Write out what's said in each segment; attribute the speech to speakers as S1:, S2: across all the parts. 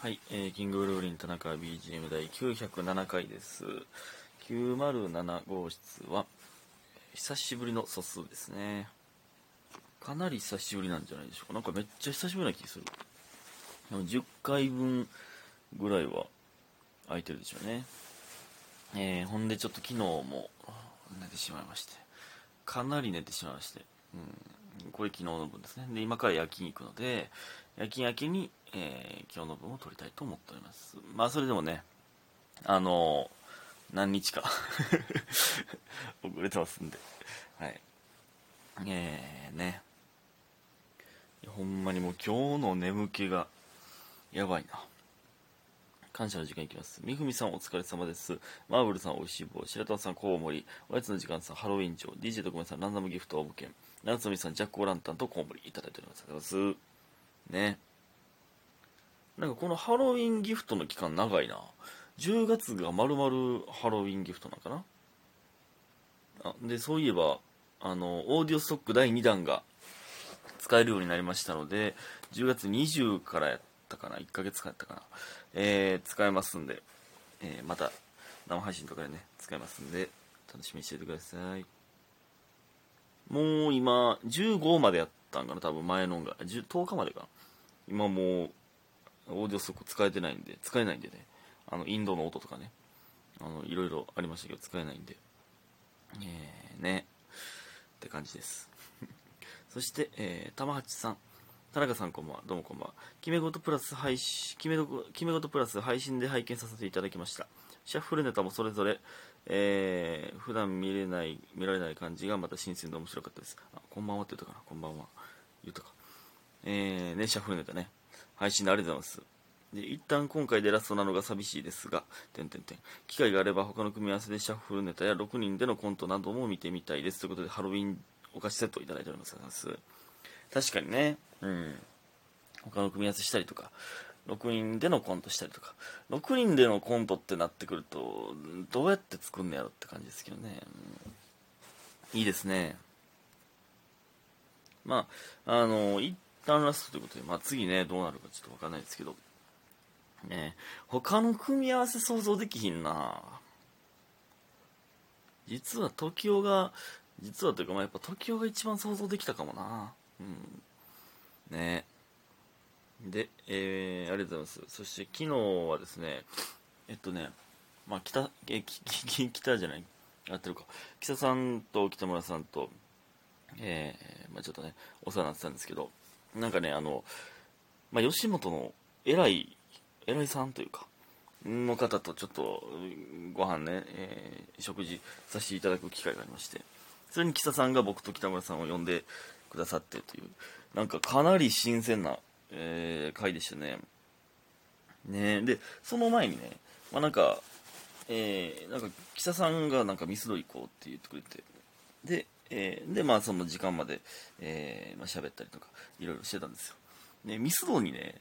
S1: はい、えー、キングブルーリン田中 BGM 第907回です。907号室は、久しぶりの素数ですね。かなり久しぶりなんじゃないでしょうか。なんかめっちゃ久しぶりな気がする。でも10回分ぐらいは空いてるでしょうね。えー、ほんでちょっと昨日も寝てしまいまして。かなり寝てしまいまして。うん、これ昨日の分ですね。で、今から夜勤行くので、夜勤明けに、えー今日の分を撮りたいと思っております。まあ、それでもね、あのー何日か 遅れてますんで、はい。えー、ね。ほんまにもう今日の眠気がやばいな。感謝の時間いきます。みふみさんお疲れ様です。マーブルさんおいしい棒。白玉さんコウモリ。おやつの時間さんハロウィン城。DJ 特命さんランダムギフト応募券。夏美さんジャックオランタンとコウモリいただいております。ありがとうございます。ね。なんかこのハロウィンギフトの期間長いな。10月が丸々ハロウィンギフトなんかなあで、そういえば、あの、オーディオストック第2弾が使えるようになりましたので、10月20からやったかな、1ヶ月間やったかな、えー使えますんで、えーまた生配信とかでね、使えますんで、楽しみにしててください。もう今、15までやったんかな、多分前のが、10 10日までかな。今もう、オーディオストック使えてないんで、使えないんでね、あの、インドの音とかね、あの、いろいろありましたけど、使えないんで、えー、ね、って感じです。そして、えー、玉八さん。田中さんこんばんは。どうもこんばんは。決め事プラス配信、決め事決め事プラス配信で拝見させていただきました。シャッフルネタもそれぞれ、えー、普段見れない、見られない感じがまた新鮮で面白かったです。あ、こんばんはって言ったかな。こんばんは。言ったか。えー、ね、シャッフルネタね。配信でありがとうございます。で、一旦今回でラストなのが寂しいですが、点点点。機会があれば他の組み合わせでシャッフルネタや6人でのコントなども見てみたいです。ということで、ハロウィンお菓子セットをいただいております。確かにね、うん。他の組み合わせしたりとか、6人でのコントしたりとか、6人でのコントってなってくると、どうやって作んのやろって感じですけどね。うんいいですね。まあ、あの、一旦ラストということで、まあ次ね、どうなるかちょっとわかんないですけど、ね他の組み合わせ想像できひんな実は TOKIO が、実はというか、まあやっぱ TOKIO が一番想像できたかもなん。ねで、えー、ありがとうございます。そして昨日はですね、えっとね、まあ北、え、き、き、北じゃない、合ってるか。北さんと北村さんと、えー、まあちょっとね、お世話になってたんですけど、なんかね、あの、まあ吉本の偉い、偉いさんというか、の方とちょっとご飯ね、えー食事させていただく機会がありまして、それに北さんが僕と北村さんを呼んでくださってという、なんかかなり新鮮な、えー回でしたね。ねで、その前にね、まあなんか、えーなんか北さんがなんかミスド行こうって言ってくれて、で、えーで、まあその時間まで、えーまあ喋ったりとか、いろいろしてたんですよ。で、ミスドにね、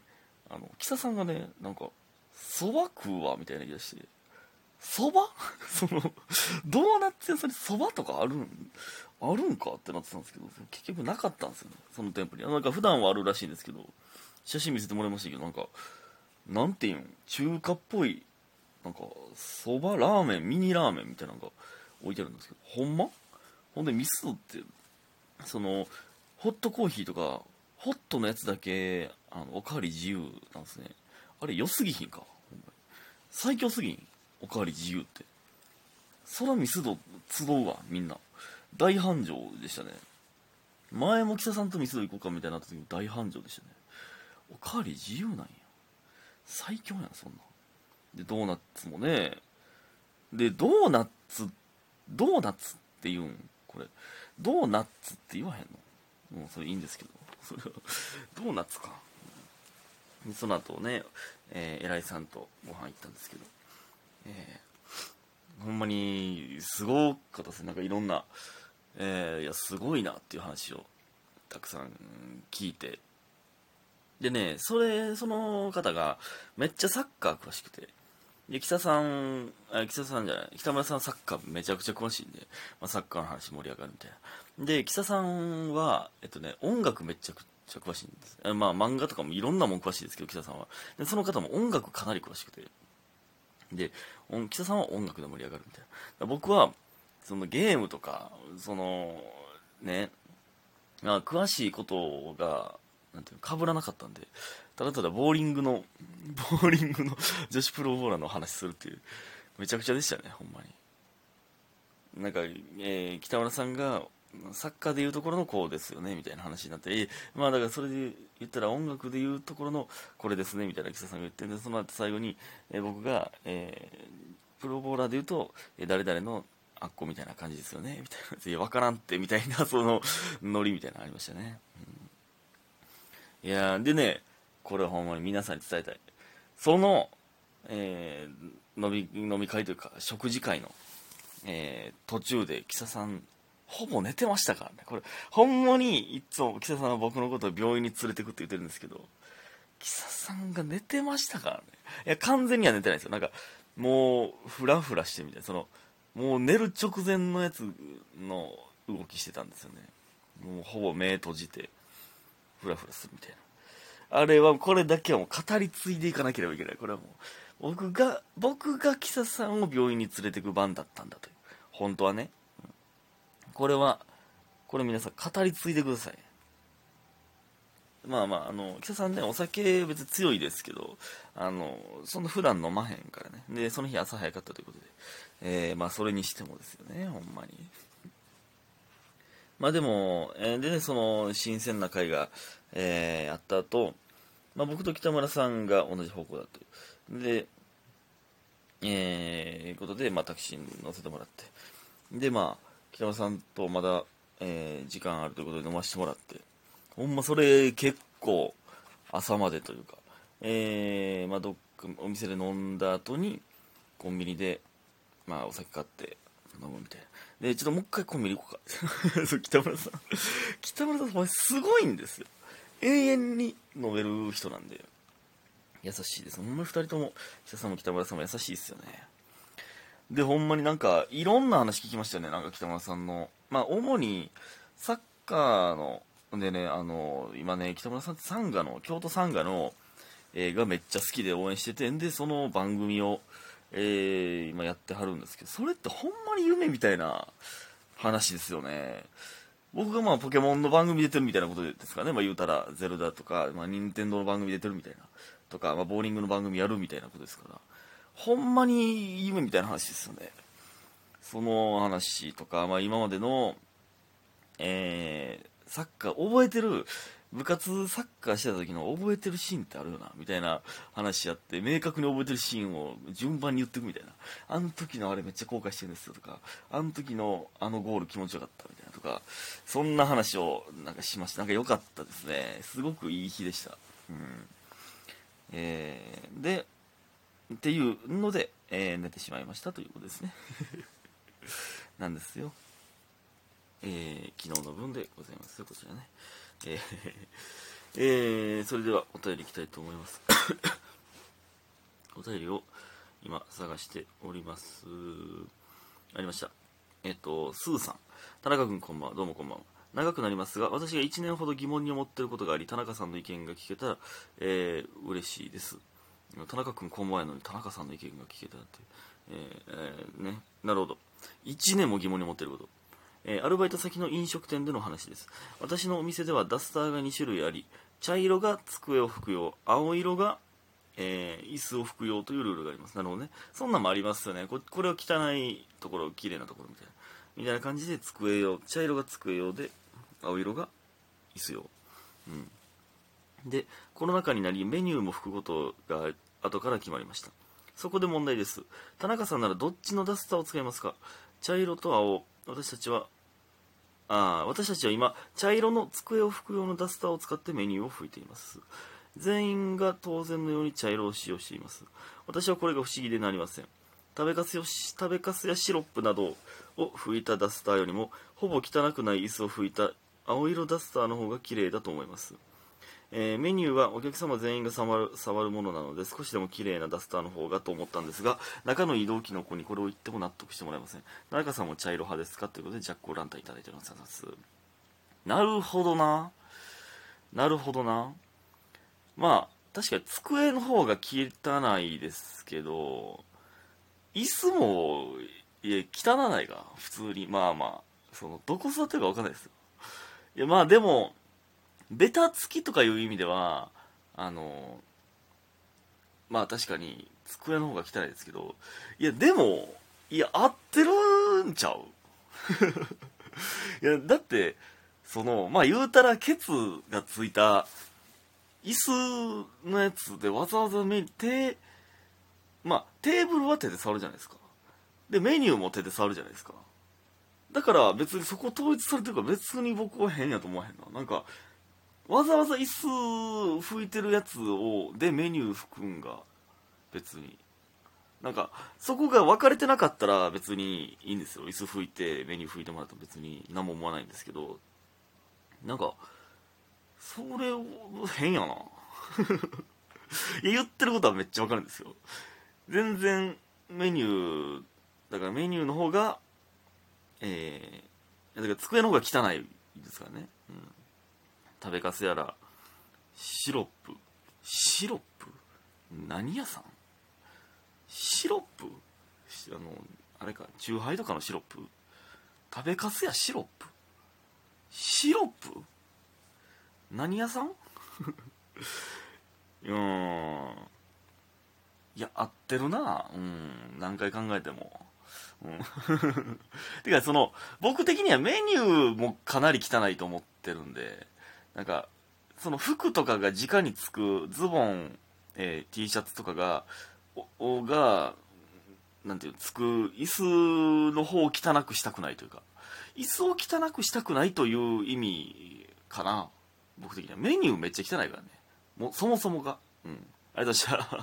S1: あの、北さんがね、なんか、蕎麦食うわ、みたいな言い出して、蕎麦？その、ドーナツ屋さんに蕎麦とかあるん、あるんかってなってたんですけど、結局なかったんですよね、その店舗に。なんか普段はあるらしいんですけど、写真見せてもらいましたけど、なんか、なんていうん、中華っぽい、なんか、蕎麦ラーメン、ミニラーメンみたいなのが置いてあるんですけど、ほんま？ほんでミスドって、その、ホットコーヒーとか、ホットのやつだけ、あの、おかわり自由なんですね。あれ、良すぎひんか？ほんま最強すぎん？おかわり自由って。そらミスド集うわ、みんな。大繁盛でしたね。前も北さんとミスド行こうかみたいになった時に大繁盛でしたね。おかわり自由なんや。最強やん、そんな。で、ドーナツもね。で、ドーナツ、ドーナツって言うん？これ。ドーナツって言わへんの？もうそれいいんですけど。それは、ドーナツか。その後ね、えー、偉いさんとご飯行ったんですけど、えーほんまに、すごかったですね。なんかいろんな、えーいや、すごいなっていう話をたくさん聞いて。でね、それ、その方がめっちゃサッカー詳しくて、で、北さん、あ、北さんじゃない、北村さんサッカーめちゃくちゃ詳しいんで、まあ、サッカーの話盛り上がるみたいな。で、北さんは、えっとね、音楽めちゃくちゃ詳しいんです。まあ漫画とかもいろんなもん詳しいですけど、北さんは。で、その方も音楽かなり詳しくて。で、北さんは音楽で盛り上がるみたいな。僕は、そのゲームとか、その、ね、まあ、詳しいことが、なんていうかぶらなかったんで、ただただボーリングの、ボーリングの女子プロボーラーの話するっていう、めちゃくちゃでしたね、ほんまに。なんか、えー、北村さんが、サッカーでいうところのこうですよねみたいな話になって、まあだからそれで言ったら音楽でいうところのこれですねみたいな岸田さんが言ってんでその後最後に、え、僕が、えー、プロボーラーで言うと、え、誰々のあっこみたいな感じですよねみたいな。いや、わからんって、みたいな、その、ノリみたいなのありましたね。うん、いやでね、これはほんまに皆さんに伝えたい。その、えー、飲み、飲み会というか、食事会の、えー、途中で、キサさん、ほぼ寝てましたからね。これ、ほんまに、いつも、キサさんは僕のことを病院に連れてくって言ってるんですけど、キサさんが寝てましたからね。いや、完全には寝てないですよ。なんか、もう、ふらふらしてみたいな、その、もう寝る直前のやつの動きしてたんですよね。もうほぼ目閉じてフラフラするみたいな。あれはこれだけはもう語り継いでいかなければいけない。これはもう僕が僕がキサさんを病院に連れてく番だったんだという。本当はね、これはこれ皆さん語り継いでください。まあまあ、あの、北さんね、お酒別に強いですけど、あの、そんな普段飲まへんからね。で、その日朝早かったということで、えー、まあそれにしてもですよね、ほんまに。まあでも、えー、でね、その新鮮な会が、えー、あった後、まあ僕と北村さんが同じ方向だという。で、えー、いうことで、まあタクシーに乗せてもらって。で、まあ、北村さんとまだ、えー、時間あるということで飲ませてもらって。ほんまそれ結構朝までというか、えー、まあどっかお店で飲んだ後にコンビニでまあお酒買って飲むみたいな。で、ちょっともう一回コンビニ行こうか。そう、北村さん。北村さん、すごいんですよ。永遠に飲める人なんで。優しいです。ほんま二人とも、北さんも北村さんも優しいですよね。で、ほんまになんか、いろんな話聞きましたよね。なんか北村さんの。まあ、主に、サッカーの、でね、あの、今ね、北村さんってサンガの、京都サンガの、映画めっちゃ好きで応援してて、んで、その番組を、えー、今やってはるんですけど、それってほんまに夢みたいな話ですよね。僕がまあポケモンの番組出てるみたいなことですかね。まあ言うたら、ゼルダとか、まあ任天堂の番組出てるみたいな。とか、まあボーリングの番組やるみたいなことですから。ほんまに夢みたいな話ですよね。その話とか、まあ今までの、えー、サッカー覚えてる部活サッカーしてた時の覚えてるシーンってあるよなみたいな話やって明確に覚えてるシーンを順番に言ってくみたいな。あの時のあれめっちゃ後悔してるんですよとかあの時のあのゴール気持ちよかったみたいなとかそんな話をなんかしました。なんか良かったですね。すごくいい日でした。うん。えー、でっていうので、えー、寝てしまいましたということですね。なんですよ。えー、昨日の分でございます。こちらね。えー、えー、それではお便りいきたいと思います。お便りを今探しております。ありました。えっとスーさん。田中君こんばんは。どうもこんばんは。長くなりますが私が1年ほど疑問に思っていることがあり田中さんの意見が聞けたら、えー、嬉しいです。田中君こんばんはやのに田中さんの意見が聞けたらって、えー、えー、ね。なるほど。1年も疑問に思っていること。えー、アルバイト先の飲食店での話です。私のお店ではダスターが2種類あり茶色が机を拭く用青色が、えー、椅子を拭く用というルールがあります。なるほどね。そんなんもありますよね。ここれは汚いところ綺麗なところみたいな。みたいな感じで机用茶色が机用で青色が椅子用。うん。でコロナ禍になりメニューも拭くことが後から決まりました。そこで問題です。田中さんならどっちのダスターを使いますか？茶色と青。私たちはあ私たちは今茶色の机を拭く用のダスターを使ってメニューを拭いています。全員が当然のように茶色を使用しています。私はこれが不思議でなりません。食べかすよ食べかすやシロップなどを拭いたダスターよりもほぼ汚くない椅子を拭いた青色ダスターの方が綺麗だと思います。えー、メニューはお客様全員が触る触るものなので少しでも綺麗なダスターの方がと思ったんですが中の移動機の子にこれを言っても納得してもらえません。中さんも茶色派ですか？ということでジャック・オ・ランタンいただいてます。なるほどな。なるほどな。まあ確かに机の方が汚いですけど椅子もいや汚ないが普通に。まあまあそのどこ座ってるか分かんないです。よいやまあでもベタつきとかいう意味ではあのまあ確かに机の方が汚いですけどいやでもいや合ってるんちゃう？いやだってそのまあ言うたらケツがついた椅子のやつでわざわざメ手まあテーブルは手で触るじゃないですか。でメニューも手で触るじゃないですか。だから別にそこ統一されてるから別に僕は変やと思わへんな。なんかわざわざ椅子拭いてるやつをでメニュー拭くんが別に。なんかそこが分かれてなかったら別にいいんですよ。椅子拭いてメニュー拭いてもらったら別に何も思わないんですけど。なんかそれを変やな。言ってることはめっちゃ分かるんですよ。全然メニューだからメニューの方がえー、だから机の方が汚いですからね、うん、食べかすやらシロップ。シロップ？何屋さん？シロップ？あのあれかチューハイとかのシロップ？食べかすやシロップ？シロップ？何屋さん？うん。いや合ってるな。うん。何回考えても。うん、てかその僕的にはメニューもかなり汚いと思ってるんで。なんかその服とかが直につくズボン、えー、T シャツとかがおがなんていうつく椅子の方を汚くしたくないというか椅子を汚くしたくないという意味かな僕的には。メニューめっちゃ汚いからね。もうそもそもが。うん。ありがとうございました